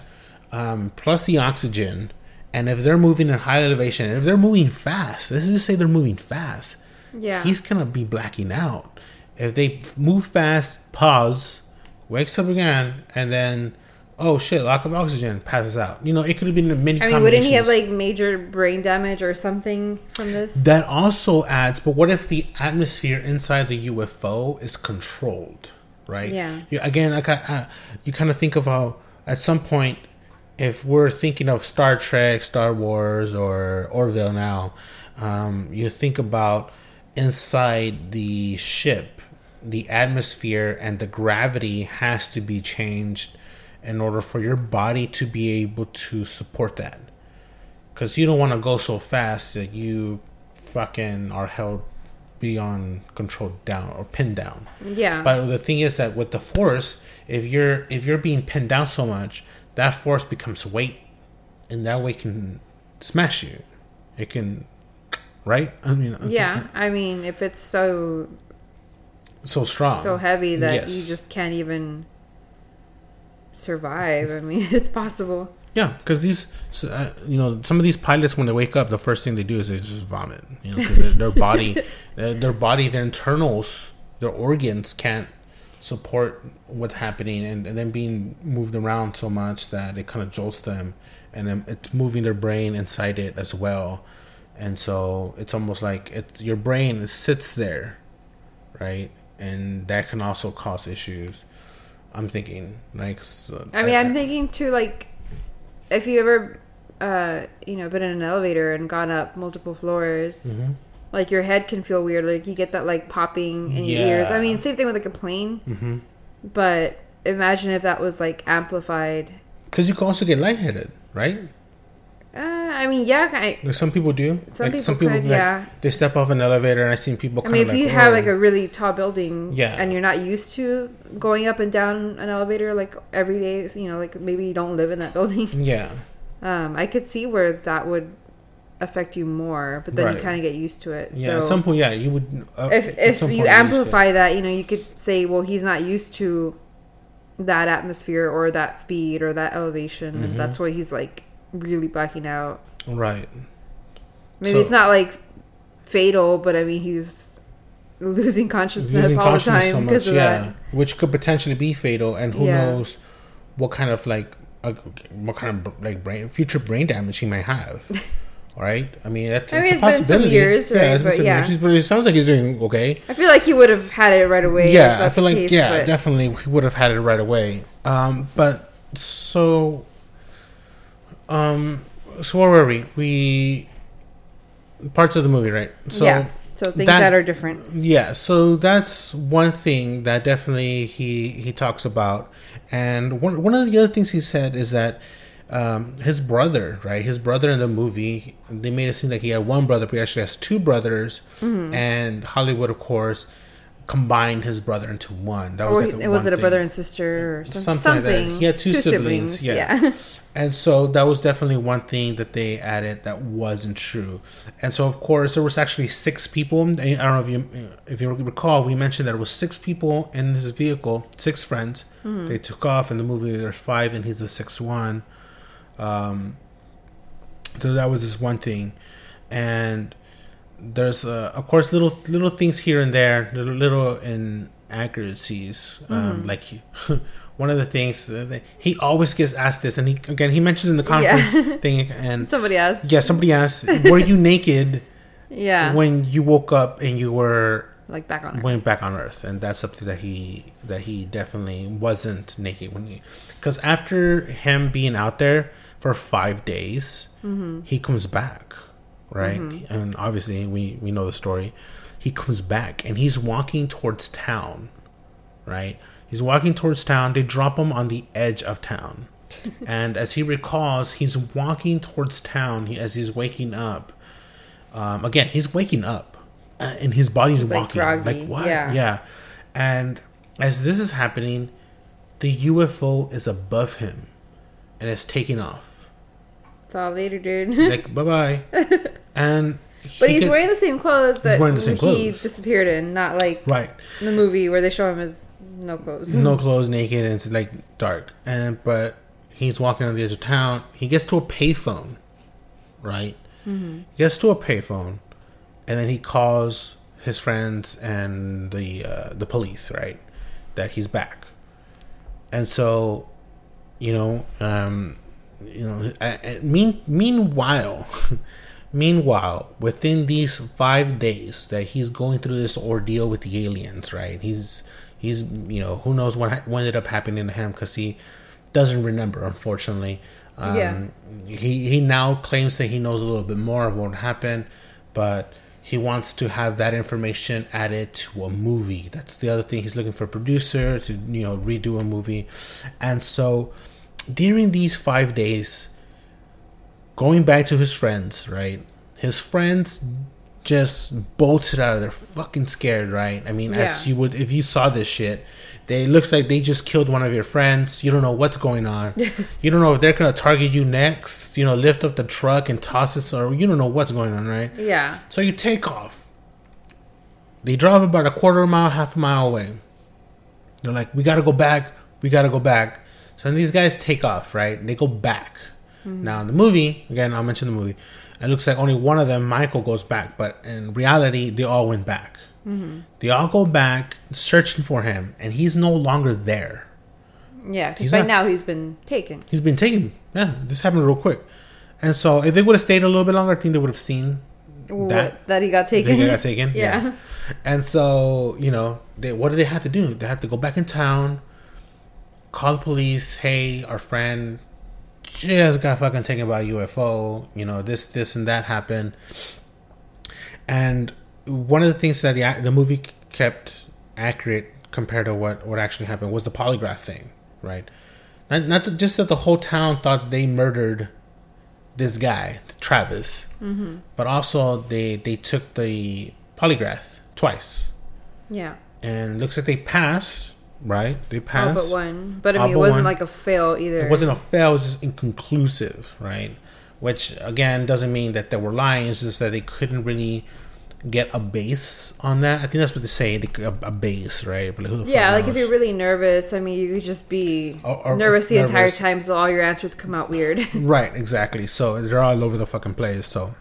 A: um, plus the oxygen, and if they're moving at high elevation, if they're moving fast, let's just say they're moving fast,
B: yeah,
A: he's gonna be blacking out. If they move fast, pause, wakes up again, and then oh shit, lack of oxygen, passes out. You know, it could have been many. I mean,
B: wouldn't he have like major brain damage or something from this?
A: That also adds. But what if the atmosphere inside the UFO is controlled? right?
B: Yeah.
A: You, again, I, uh, you kind of think of how at some point, if we're thinking of Star Trek, Star Wars, or Orville now, um, you think about inside the ship, the atmosphere and the gravity has to be changed in order for your body to be able to support that. Because you don't want to go so fast that you fucking are held beyond control down or pinned down.
B: Yeah.
A: But the thing is that with the force, if you're if you're being pinned down so much, that force becomes weight, and that way can smash you. It can, right? I mean.
B: Yeah, I mean, if it's so.
A: So strong.
B: So heavy that yes. you just can't even survive. I mean, it's possible.
A: Yeah, because these, uh, you know, some of these pilots when they wake up, the first thing they do is they just vomit. You know, because their body, their body, their internals, their organs can't support what's happening, and, and then being moved around so much that it kind of jolts them, and then it's moving their brain inside it as well, and so it's almost like it's your brain sits there, right, and that can also cause issues. I'm thinking, like, so
B: I mean, I, am thinking too, like, if you ever, uh, you know, been in an elevator and gone up multiple floors, mm-hmm. like your head can feel weird. Like you get that like popping in yeah. your ears. I mean, same thing with like a plane. Mm-hmm. But imagine if that was like amplified.
A: Because you can also get lightheaded, right?
B: Uh, I mean, yeah. I,
A: like some people do.
B: Some like people, some people could, like, yeah.
A: They step off an elevator, and I've seen people. Come.
B: I mean, if you oh. have like a really tall building,
A: yeah.
B: and you're not used to going up and down an elevator like every day, you know, like maybe you don't live in that building.
A: Yeah.
B: Um, I could see where that would affect you more, but then right. you kind of get used to it.
A: Yeah,
B: so
A: at some point, yeah, you would.
B: Uh, if if you amplify that, you know, you could say, well, he's not used to that atmosphere or that speed or that elevation. Mm-hmm. That's why he's like really blacking out.
A: Right.
B: Maybe so, it's not like fatal, but I mean he's losing consciousness losing all consciousness the time so because of yeah, that.
A: Which could potentially be fatal, and who yeah. knows what kind of like uh, what kind of like brain future brain damage he might have. right? I mean, that's I mean, a possibility.
B: years, right? Yeah, but yeah.
A: Years, but it sounds like he's doing okay.
B: I feel like he would have had it right away.
A: Yeah, I feel like case, yeah, but... definitely he would have had it right away. Um, but so, um, so where were we? We parts of the movie, right?
B: So yeah. So things that, that, are different.
A: Yeah. So that's one thing that definitely he he talks about, and one one of the other things he said is that. Um, his brother, right? His brother in the movie, they made it seem like he had one brother, but he actually has two brothers. Mm-hmm. And Hollywood, of course, combined his brother into one. That was
B: or like was it a brother and sister or something,
A: something, like that. He had two, two siblings. siblings. Yeah. yeah. and so that was definitely one thing that they added that wasn't true. And so of course there was actually six people. I don't know if you if you recall, we mentioned that it was six people in his vehicle, six friends. Mm-hmm. They took off in the movie. There's five, and he's the sixth one. Um, so that was just one thing, and there's uh, of course little little things here and there, little little inaccuracies, um, mm-hmm. like one of the things that he always gets asked this, and he again he mentions in the conference yeah. thing, and
B: somebody asked,
A: yeah, somebody asked, were you naked?
B: yeah,
A: when you woke up and you were
B: like back on Earth.
A: went back on Earth, and that's something that he that he definitely wasn't naked when he because after him being out there for five days, mm-hmm. he comes back right? Mm-hmm. And obviously, we we know the story. He comes back and he's walking towards town, right? He's walking towards town. They drop him on the edge of town, and as he recalls, he's walking towards town he, as he's waking up. Um, again, he's waking up, uh, and his body's he's walking. Like, like what? Yeah. yeah. And as this is happening, the UFO is above him, and it's taking off It's
B: all later, dude.
A: like, bye bye. And
B: but he's wearing the same clothes that the same clothes. he disappeared in, not like
A: right
B: in the movie where they show him as no clothes,
A: no clothes, naked, and it's like dark. And but he's walking on the edge of town. He gets to a payphone, right? Mm-hmm. He gets to a payphone, and then he calls his friends and the uh, the police, right? That he's back, and so, you know, um, you know, mean, meanwhile, meanwhile, within these five days that he's going through this ordeal with the aliens, right? He's he's you know who knows what what ended up happening to him because he doesn't remember, unfortunately. Um, yeah. He he now claims that he knows a little bit more of what happened, but he wants to have that information added to a movie. That's the other thing. He's looking for a producer to you know redo a movie, and so during these five days, going back to his friends, right? His friends just bolted out of there, fucking scared, right? I mean, yeah. as you would if you saw this shit, they looks like they just killed one of your friends. You don't know what's going on. you don't know if they're gonna target you next. You know, lift up the truck and toss it, or you don't know what's going on, right?
B: Yeah.
A: So you take off. They drive about a quarter mile, half a mile away. They're like, "We gotta go back. We gotta go back." So these guys take off, right? They go back. Mm-hmm. Now in the movie, again, I'll mention the movie. It looks like only one of them, Michael, goes back, but in reality, they all went back. Mm-hmm. They all go back searching for him, and he's no longer there.
B: Yeah, because by not, now he's been taken.
A: He's been taken. Yeah, this happened real quick. And so, if they would have stayed a little bit longer, I think they would have seen
B: that that he got taken.
A: He got taken. yeah. yeah. And so you know, they what do they have to do? They have to go back in town, call the police. Hey, our friend just got fucking taken by a UFO. You know, this, this, and that happened. And one of the things that the the movie kept accurate compared to what what actually happened was the polygraph thing, right? Not, not the, just that the whole town thought they murdered this guy, Travis, mm-hmm. but also they they took the polygraph twice.
B: Yeah.
A: And looks like they passed, right? They passed.
B: All but one. But I mean, it wasn't one. like a fail either.
A: It wasn't a fail. It was just inconclusive, right? Which again doesn't mean that they were lying. It's just that they couldn't really get a base on that. I think that's what they say, a, a base, right?
B: But like, yeah, like if you're really nervous, I mean, you could just be or, or nervous the nervous. entire time, so all your answers come out weird.
A: right, exactly. So they're all over the fucking place. So,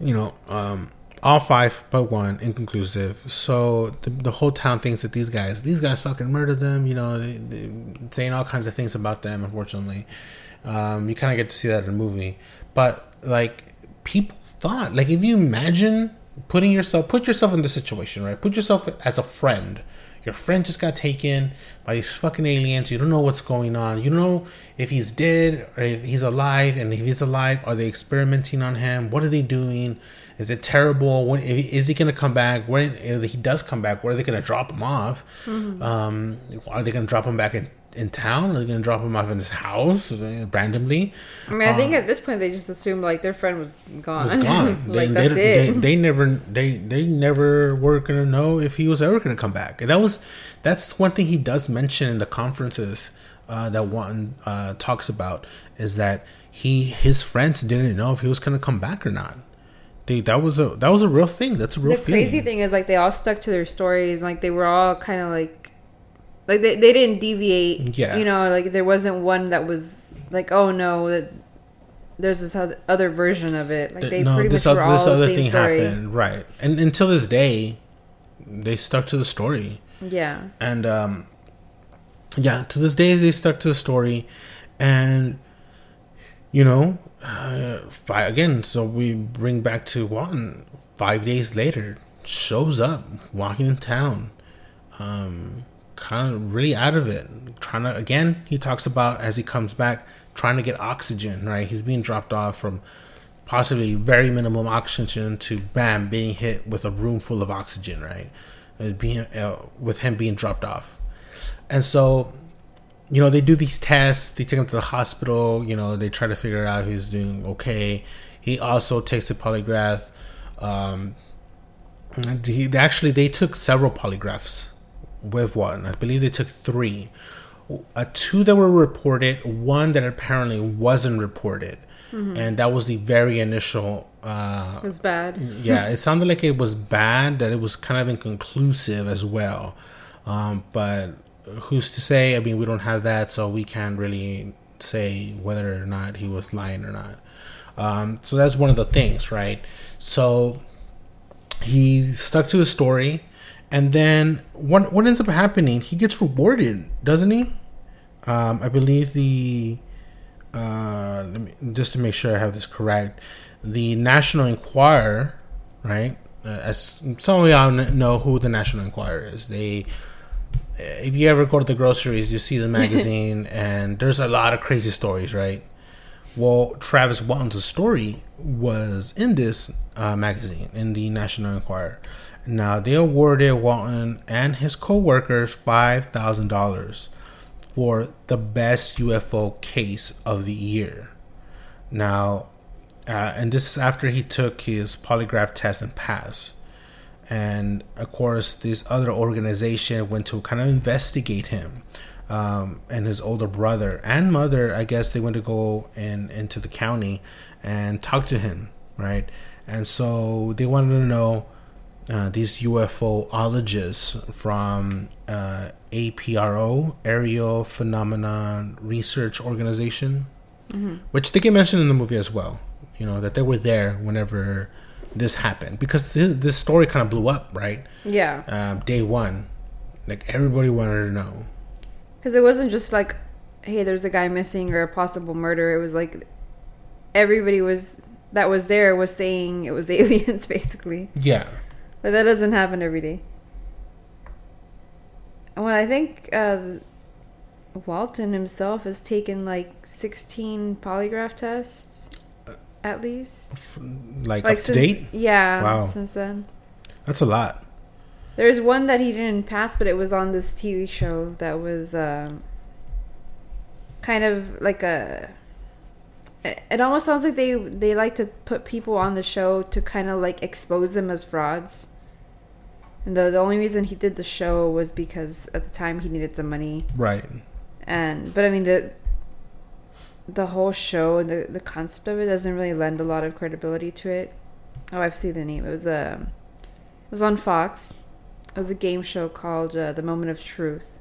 A: you know, um, all five but one inconclusive. So the, the whole town thinks that these guys, these guys fucking murdered them. You know, they, they saying all kinds of things about them. Unfortunately, um, you kind of get to see that in the movie, but like people thought. Like if you imagine putting yourself put yourself in the situation, right? Put yourself as a friend. Your friend just got taken by these fucking aliens. You don't know what's going on. You don't know if he's dead or if he's alive. And if he's alive, are they experimenting on him? What are they doing? Is it terrible? When is he going to come back? When he does come back, where are they going to drop him off? Mm-hmm. Um, are they going to drop him back in in town? Are they gonna drop him off in his house randomly?
B: I mean, I think uh, at this point they just assumed like their friend was gone. Was
A: gone. like they, that's they, it. They, they, never they they never were gonna know if he was ever gonna come back. And that was that's one thing he does mention in the conferences uh, that one uh, talks about is that he his friends didn't know if he was gonna come back or not. They, that was a that was a real thing. That's a real.
B: The feeling. crazy thing is like they all stuck to their stories. Like they were all kind of like like they, they didn't deviate. Yeah. You know, like there wasn't one that was like, oh no, that there's this other version of it. Like they no, pretty
A: this
B: much
A: other, this other thing story. happened, right? And until this day, they stuck to the story.
B: Yeah.
A: And um, yeah, to this day they stuck to the story, and you know, uh, five, again. So we bring back to Walton. Five days later, shows up walking in town. Um, kind of really out of it. Trying to again, he talks about as he comes back, trying to get oxygen. Right, he's being dropped off from possibly very minimum oxygen to bam being hit with a room full of oxygen. Right, uh, being uh, with him being dropped off, and so you know they do these tests. They take him to the hospital. You know they try to figure out who's doing okay. He also takes a polygraph. Um, he actually they took several polygraphs with one. I believe they took three. Uh, two that were reported, one that apparently wasn't reported. Mm-hmm. And that was the very initial. Uh,
B: it was bad.
A: yeah, it sounded like it was bad, that it was kind of inconclusive as well. Um, but who's to say? I mean, we don't have that, so we can't really say whether or not he was lying or not. Um, so that's one of the things, right? So he stuck to his story and then what what ends up happening? He gets rewarded, doesn't he? Um, I believe the uh, me, just to make sure I have this correct, the National Enquirer, right? Uh, as some of y'all know who the National Enquirer is. They, if you ever go to the groceries, you see the magazine, and there's a lot of crazy stories, right? Well, Travis Walton's story was in this uh, magazine, in the National Enquirer. Now, they awarded Walton and his co workers $5,000 for the best UFO case of the year. Now, uh, and this is after he took his polygraph test and passed. And of course, this other organization went to kind of investigate him um, and his older brother and mother. I guess they went to go in into the county and talk to him, right? And so they wanted to know uh, these UFOologists from uh, APRO, Aerial Phenomena Research Organization, mm-hmm. which they get mentioned in the movie as well. You know that they were there whenever this happened because this, this story kind of blew up, right?
B: Yeah.
A: Um, day one, like everybody wanted to know.
B: Because it wasn't just like, hey, there's a guy missing or a possible murder. It was like everybody was that was there was saying it was aliens, basically.
A: Yeah.
B: But that doesn't happen every day. Well, I think uh, Walton himself has taken like 16 polygraph tests, at least.
A: Like, like up
B: since,
A: to date?
B: Yeah.
A: Wow.
B: Since then.
A: That's a lot.
B: There's one that he didn't pass, but it was on this TV show that was um, kind of like a. It almost sounds like they they like to put people on the show to kind of like expose them as frauds. And the the only reason he did the show was because at the time he needed some money.
A: Right.
B: And but I mean the the whole show and the the concept of it doesn't really lend a lot of credibility to it. Oh, I've seen the name. It was a um, it was on Fox. It was a game show called uh, The Moment of Truth.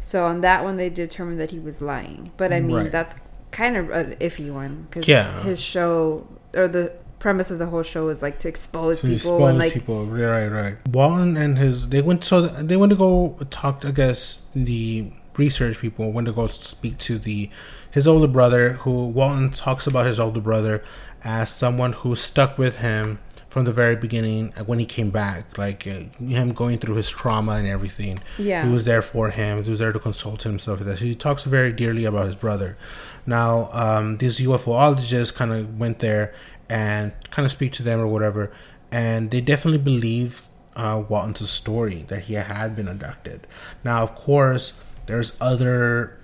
B: So on that one, they determined that he was lying. But I mean, right. that's kind of an iffy one because
A: yeah.
B: his show or the premise of the whole show is like to expose to people expose and like
A: people. Right, right. Walton and his they went so they went to go talk. I guess the research people went to go speak to the his older brother, who Walton talks about his older brother as someone who stuck with him from the very beginning when he came back, like uh, him going through his trauma and everything.
B: Yeah,
A: he was there for him. He was there to consult him, stuff like that. So he talks very dearly about his brother. Now, um, these UFOologists kind of went there and kind of speak to them or whatever, and they definitely believe uh, Walton's story that he had been abducted. Now, of course, there's other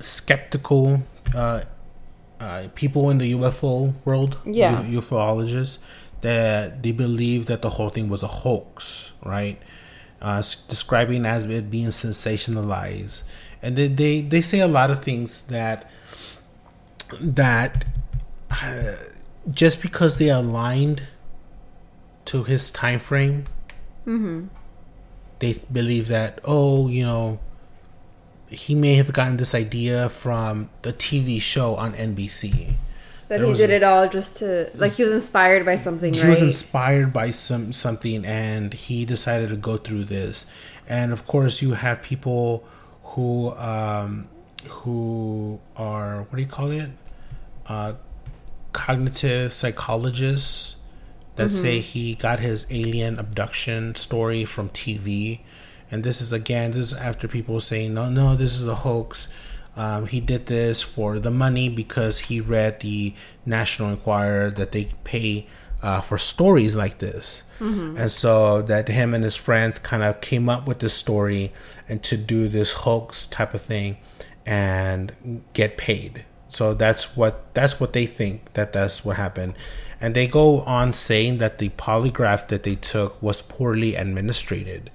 A: skeptical uh, uh, people in the UFO world,
B: yeah,
A: UFOologists that they believe that the whole thing was a hoax, right? Uh, describing as it being sensationalized, and they, they they say a lot of things that that uh, just because they aligned to his time frame,
B: mm-hmm.
A: they believe that oh you know he may have gotten this idea from the TV show on NBC
B: that he did it all just to like he was inspired by something.
A: He
B: right?
A: was inspired by some something, and he decided to go through this. And of course, you have people who um, who are what do you call it? Uh, cognitive psychologists that mm-hmm. say he got his alien abduction story from TV. And this is again, this is after people saying, no, no, this is a hoax um, he did this for the money because he read the National Enquirer that they pay uh, for stories like this.
B: Mm-hmm.
A: And so that him and his friends kind of came up with this story and to do this hoax type of thing and get paid. So that's what that's what they think that that's what happened. And they go on saying that the polygraph that they took was poorly administrated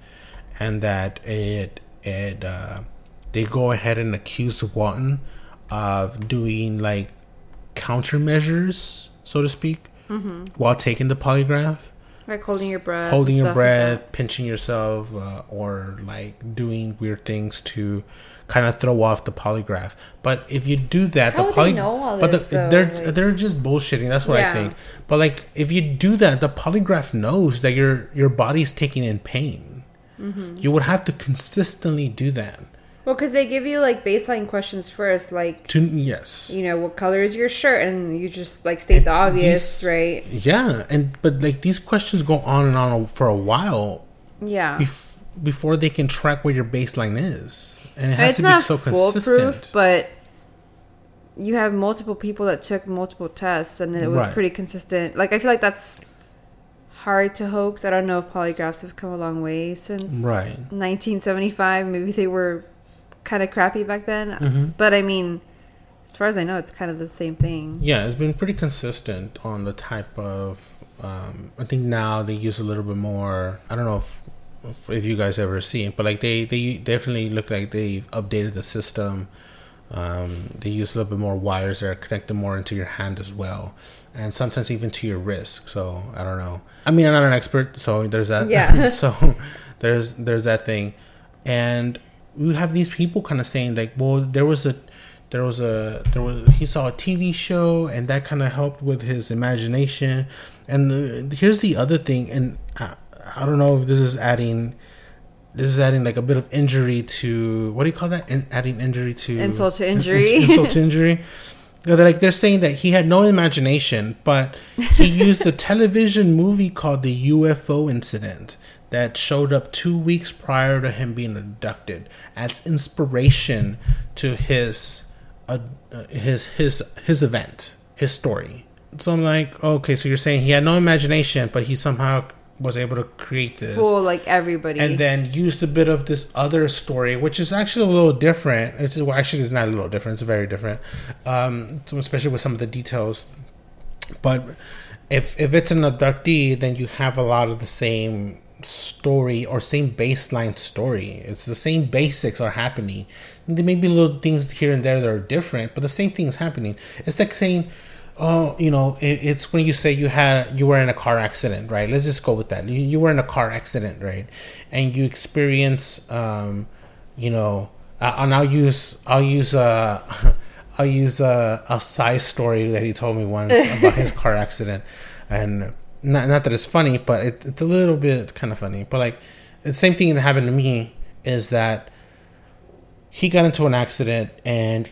A: and that it it uh, they go ahead and accuse Walton of doing like countermeasures, so to speak,
B: mm-hmm.
A: while taking the polygraph.
B: Like holding your breath,
A: holding your breath, like pinching yourself, uh, or like doing weird things to kind of throw off the polygraph. But if you do that,
B: How
A: the poly,
B: but
A: the, they're like... they're just bullshitting. That's what yeah. I think. But like, if you do that, the polygraph knows that your your body's taking in pain.
B: Mm-hmm.
A: You would have to consistently do that.
B: Well, because they give you like baseline questions first, like
A: to, yes,
B: you know, what color is your shirt, and you just like state and the obvious,
A: these,
B: right?
A: Yeah, and but like these questions go on and on for a while.
B: Yeah.
A: Bef- before they can track where your baseline is, and it has and to be so consistent.
B: But you have multiple people that took multiple tests, and it was right. pretty consistent. Like I feel like that's hard to hoax. I don't know if polygraphs have come a long way since
A: right
B: 1975. Maybe they were kind of crappy back then.
A: Mm-hmm.
B: But I mean, as far as I know, it's kind of the same thing.
A: Yeah, it's been pretty consistent on the type of. Um, I think now they use a little bit more. I don't know if if you guys ever seen, but like they they definitely look like they've updated the system. Um, they use a little bit more wires that are connected more into your hand as well, and sometimes even to your risk. So I don't know. I mean, I'm not an expert, so there's that.
B: Yeah.
A: so there's there's that thing, and we have these people kind of saying like, well, there was a there was a there was he saw a TV show and that kind of helped with his imagination. And the, here's the other thing, and I, I don't know if this is adding this is adding like a bit of injury to what do you call that? In, adding injury to
B: insult to injury.
A: insult to injury. they're like they're saying that he had no imagination, but he used a television movie called the UFO incident that showed up two weeks prior to him being abducted as inspiration to his uh, his his his event, his story. So I'm like, okay, so you're saying he had no imagination, but he somehow was able to create this
B: fool like everybody,
A: and then used a bit of this other story, which is actually a little different. It's well, actually it's not a little different; it's very different, um, especially with some of the details. But if if it's an abductee, then you have a lot of the same story or same baseline story. It's the same basics are happening. There may be little things here and there that are different, but the same thing is happening. It's like saying, oh, you know, it, it's when you say you had you were in a car accident, right? Let's just go with that. You, you were in a car accident, right? And you experience, um, you know, uh, and I'll use I'll use a. I'll use a, a side story that he told me once about his car accident, and not not that it's funny, but it, it's a little bit kind of funny. But like the same thing that happened to me is that he got into an accident and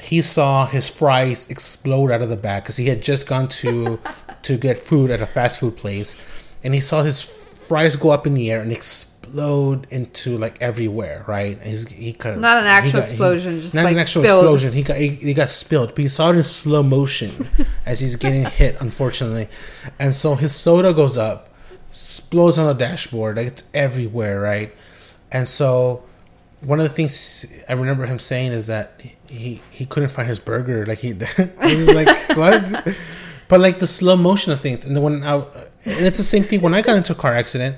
A: he saw his fries explode out of the bag because he had just gone to to get food at a fast food place, and he saw his fries go up in the air and explode into like everywhere, right? He's, he
B: got, not an actual got, explosion, he, just not like an actual
A: spilled. explosion. He got he, he, got spilled, but he saw it in slow motion as he's getting hit, unfortunately, and so his soda goes up, explodes on the dashboard, like it's everywhere, right? And so one of the things I remember him saying is that he he couldn't find his burger. Like he, was like what? But like the slow motion of things, and then when I, and it's the same thing when I got into a car accident.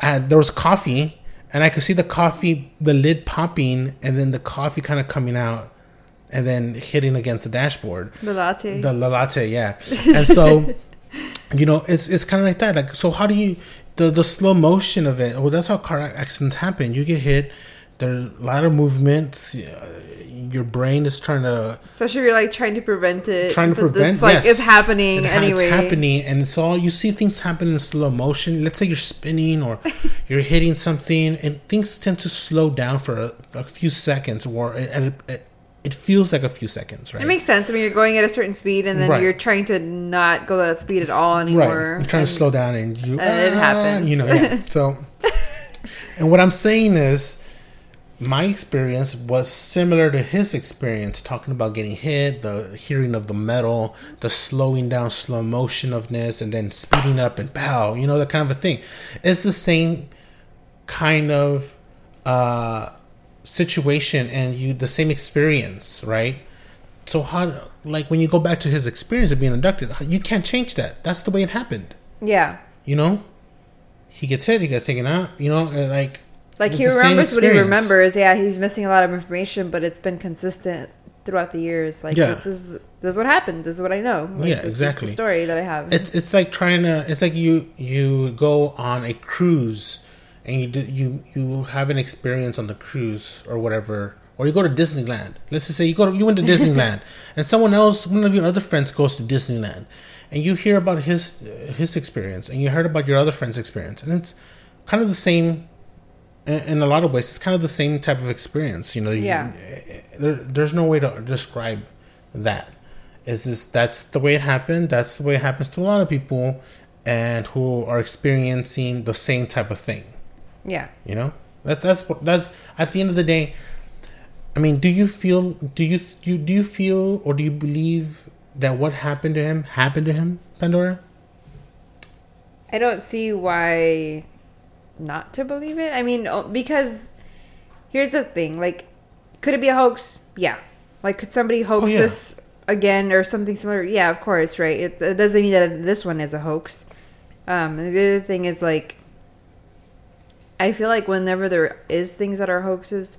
A: Had, there was coffee, and I could see the coffee, the lid popping, and then the coffee kind of coming out, and then hitting against the dashboard.
B: The latte.
A: The, the latte, yeah. And so, you know, it's it's kind of like that. Like, so how do you the the slow motion of it? Well, that's how car accidents happen. You get hit there's a lot of movement. Your brain is trying to,
B: especially if you're like trying to prevent it.
A: Trying to prevent,
B: it's like
A: yes.
B: it's happening it, anyway.
A: It's happening, and it's all you see things happen in slow motion. Let's say you're spinning or you're hitting something, and things tend to slow down for a, a few seconds, or it, it, it, feels like a few seconds, right?
B: It makes sense. I mean, you're going at a certain speed, and then right. you're trying to not go at that speed at all anymore. Right. You're
A: trying
B: and,
A: to slow down, and you,
B: and ah, it happens.
A: You know, yeah. so. and what I'm saying is my experience was similar to his experience talking about getting hit the hearing of the metal the slowing down slow motion of this and then speeding up and pow you know that kind of a thing. It's the same kind of uh situation and you the same experience right? So how like when you go back to his experience of being abducted you can't change that. That's the way it happened.
B: Yeah.
A: You know? He gets hit he gets taken out you know like
B: like it's he remembers what he remembers. Yeah, he's missing a lot of information, but it's been consistent throughout the years. Like yeah. this is this is what happened. This is what I know. Like,
A: yeah, exactly.
B: the story that I have.
A: It's it's like trying to. It's like you you go on a cruise and you do, you you have an experience on the cruise or whatever. Or you go to Disneyland. Let's just say you go to, you went to Disneyland, and someone else, one of your other friends, goes to Disneyland, and you hear about his his experience, and you heard about your other friend's experience, and it's kind of the same in a lot of ways, it's kind of the same type of experience. You know,
B: yeah.
A: You, there, there's no way to describe that. Is this that's the way it happened? That's the way it happens to a lot of people, and who are experiencing the same type of thing.
B: Yeah.
A: You know, that's that's that's at the end of the day. I mean, do you feel? Do you you do you feel or do you believe that what happened to him happened to him, Pandora?
B: I don't see why not to believe it. I mean, because here's the thing: like, could it be a hoax? Yeah. Like, could somebody hoax oh, yeah. this again or something similar? Yeah, of course, right? It, it, doesn't mean that this one is a hoax. Um, the other thing is like, I feel like whenever there is things that are hoaxes,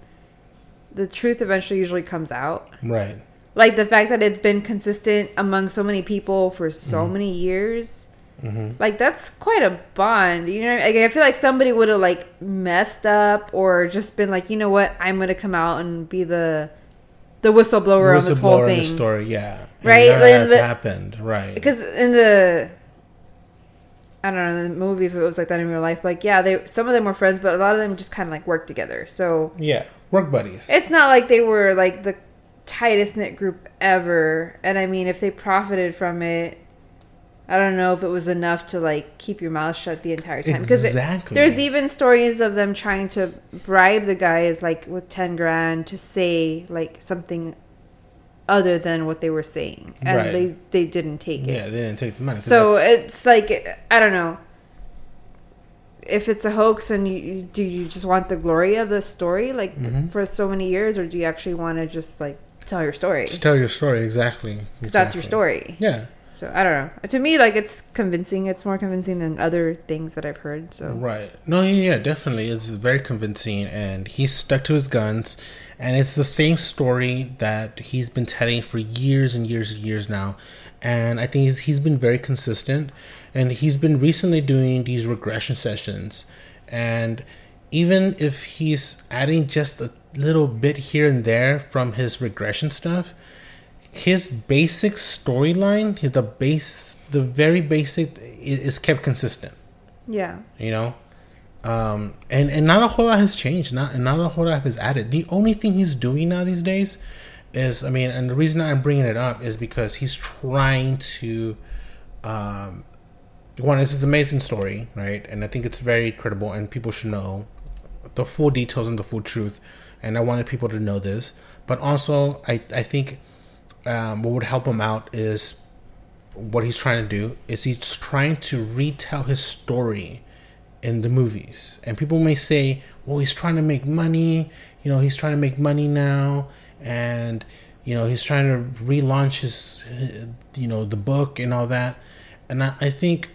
B: the truth eventually usually comes out.
A: Right.
B: Like the fact that it's been consistent among so many people for so mm. many years Mm-hmm. Like that's quite a bond, you know. I, mean? I feel like somebody would have like messed up or just been like, you know what, I'm gonna come out and be the the whistleblower, whistleblower on this whole thing.
A: story, yeah,
B: right.
A: And that has the, happened, right?
B: Because in the I don't know the movie if it was like that in real life, like yeah, they some of them were friends, but a lot of them just kind of like worked together. So
A: yeah, work buddies.
B: It's not like they were like the tightest knit group ever. And I mean, if they profited from it, I don't know if it was enough to like keep your mouth shut the entire time.
A: Exactly.
B: there's even stories of them trying to bribe the guys like with ten grand to say like something other than what they were saying, and
A: Right.
B: they they didn't take it.
A: Yeah, they didn't take the money.
B: So it's like I don't know if it's a hoax and you, do you just want the glory of the story like
A: Mhm.
B: for so many years, or do you actually want to just like tell your story?
A: just tell your story exactly.
B: 'Cause That's your story.
A: Yeah.
B: So I don't know. To me, like it's convincing. It's more convincing than other things that I've heard. So
A: Right. No, yeah, yeah, definitely. It's very convincing, and he's stuck to his guns, and it's the same story that he's been telling for years and years and years now. And I think he's, he's been very consistent, and he's been recently doing these regression sessions. And even if he's adding just a little bit here and there from his regression stuff, his basic storyline, his the base, the very basic, is kept consistent.
B: Yeah,
A: you know? Um and and not a whole lot has changed. Not and not a whole lot has added. The only thing he's doing now these days is i mean and the reason i'm bringing it up is because he's trying to um one this is an amazing story right? And i think it's very credible and people should know the full details and the full truth. And i wanted people to know this. But also i i think um, what would help him out is what he's trying to do is he's trying to retell his story in the movies. And people may say well he's trying to make money. You know he's trying to make money now. And you know he's trying to relaunch his you know the book and all that. And i, I think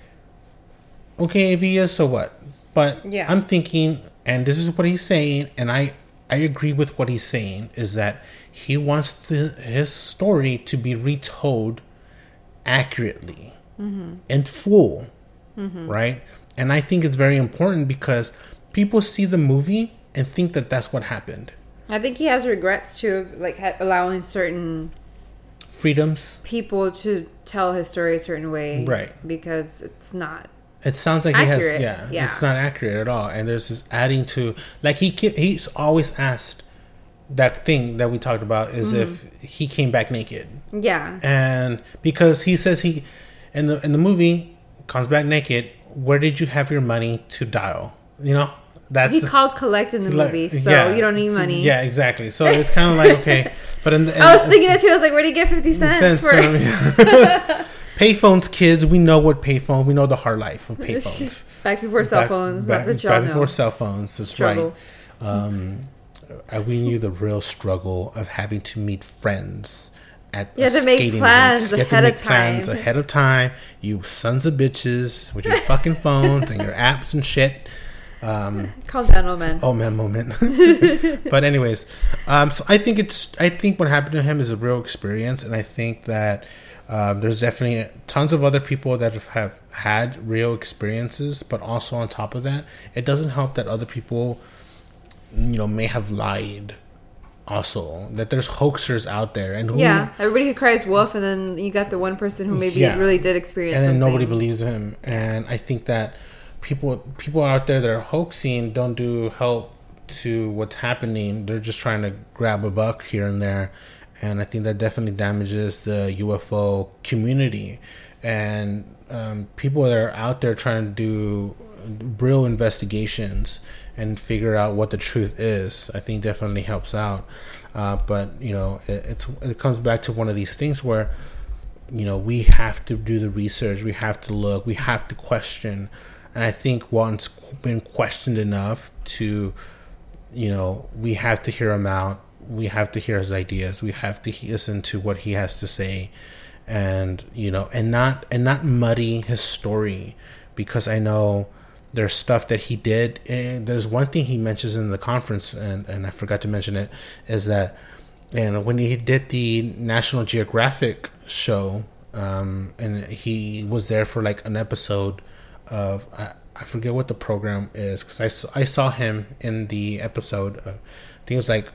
A: okay if he is so what? But
B: Yeah.
A: i'm thinking and this is what he's saying and i i agree with what he's saying is that he wants the, his story to be retold accurately and full right and i think it's very important because people see the movie and think that that's what happened
B: I think he has regrets too, like ha- allowing certain
A: freedoms
B: people to tell his story a certain way,
A: Right.
B: Because it's not.
A: It sounds like he has, yeah,
B: yeah.
A: It's not accurate at all, and there's this adding to, like he he's always asked that thing that we talked about is
B: Mm-hmm.
A: if he came back naked,
B: Yeah,
A: and because he says he, in the in the movie, comes back naked. Where did you have your money to dial? You know, that's
B: he
A: the,
B: called collect in the
A: like,
B: movie, so
A: yeah,
B: you don't need money.
A: Yeah, exactly. So it's kind of like okay, but in the,
B: I was thinking that too. I was like, where do you get fifty cents?
A: sense.
B: for
A: yeah. payphones, kids, we know what payphone. We know the hard life of payphones.
B: back before cell phones?
A: back, back before cell phones. That's
B: Struggle.
A: right. Um, we knew the real struggle of having to meet friends at
B: You
A: a
B: to make
A: skating
B: plans
A: rink. You had to
B: ahead of
A: make plans
B: time.
A: ahead of time. You sons of bitches with your fucking phones and your apps and shit. Um,
B: Calm down, old man.
A: Oh man, moment. but anyways, um, so I think it's I think what happened to him is a real experience, and I think that um, there's definitely tons of other people that have, have had real experiences, but also on top of that, it doesn't help that other people, you know, may have lied. Also, that there's hoaxers out there, and who,
B: Yeah, everybody who cries wolf, and then you got the one person who maybe
A: Yeah.
B: really did experience.
A: and then nobody believes him and i think that people people out there that are hoaxing don't do help to what's happening they're just trying to grab a buck here and there and i think that definitely damages the ufo community and um, people that are out there trying to do real investigations and figure out what the truth is i think definitely helps out. Uh, but you know it, it's it comes back to one of these things where you know we have to do the research we have to look we have to question. And i think once been questioned enough to you know we have to hear him out we have to hear his ideas we have to listen to what he has to say. And you know and not and not muddy his story because i know there's stuff that he did and there's one thing he mentions in the conference and, and i forgot to mention it is that and when he did the National Geographic show, um, and he was there for like an episode of I, I forget what the program is because I, I saw him in the episode. Of, it was like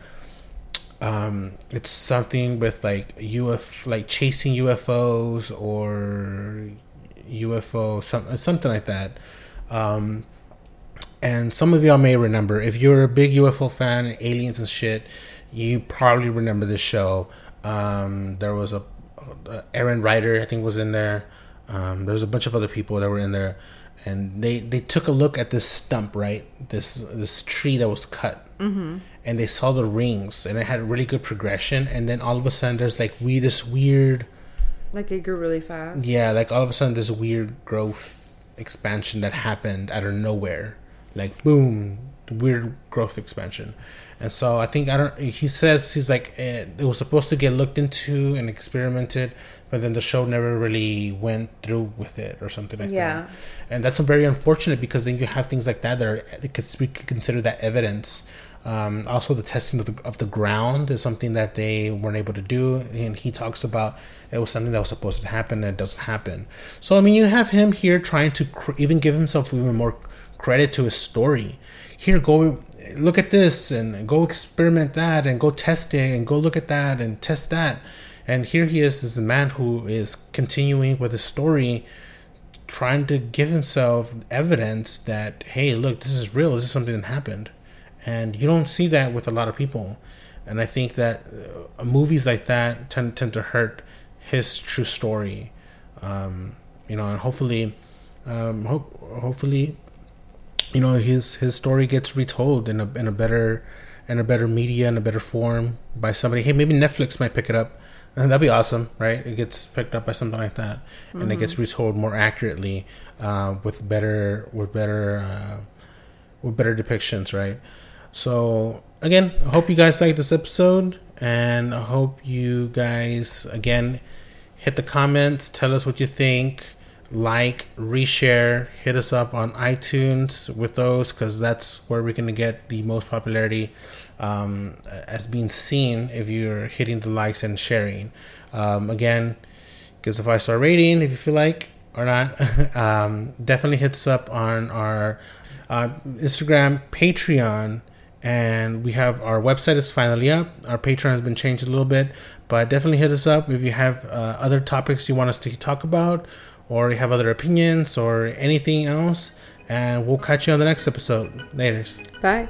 A: um, it's something with like UF like chasing UFOs or UFO some, something like that. Um, and some of y'all may remember if you're a big UFO fan, aliens and shit, you probably remember this show. Um, there was a uh, Erin Ryder, I think, was in there. Um, there was a bunch of other people that were in there, and they they took a look at this stump, right? This this tree that was cut, mm-hmm. and they saw the rings, and it had really good progression. And then all of a sudden, there's like we this weird,
B: like it grew really fast.
A: Yeah, like all of a sudden, this weird growth expansion that happened out of nowhere, like boom, weird growth expansion. And so I think I don't. He says he's like eh, it was supposed to get looked into and experimented, but then the show never really went through with it or something like yeah. that. And that's very unfortunate because then you have things like that that are we could consider that evidence. Um, also, the testing of the, of the ground is something that they weren't able to do, and he talks about it was something that was supposed to happen and it doesn't happen. So I mean, you have him here trying to cr- even give himself even more credit to his story. Here, go look at this and go experiment that and go test it and go look at that and test that. And here he is as a man who is continuing with his story, trying to give himself evidence that, hey, look, this is real. This is something that happened. And you don't see that with a lot of people. And I think that uh, movies like that tend, tend to hurt his true story. Um, you know, and hopefully, um, ho- hopefully you know his his story gets retold in a in a better in a better media in a better form by somebody. Hey, maybe Netflix might pick it up. And that'd be awesome, right? It gets picked up by something like that, mm-hmm. and it gets mm-hmm. retold more accurately, uh, with better with better uh, with better depictions, right? So again, I hope you guys like this episode, and I hope you guys again hit the comments, tell us what you think like, reshare, hit us up on iTunes with those because that's where we're to get the most popularity um, as being seen if you're hitting the likes and sharing. Um, again, give us a five star rating if you feel like or not. um, definitely hit us up on our uh, Instagram, Patreon, and we have our website is finally up. Our Patreon has been changed a little bit, but definitely hit us up if you have uh, other topics you want us to talk about or you have other opinions or anything else. And we'll catch you on the next episode. Later.
B: Bye.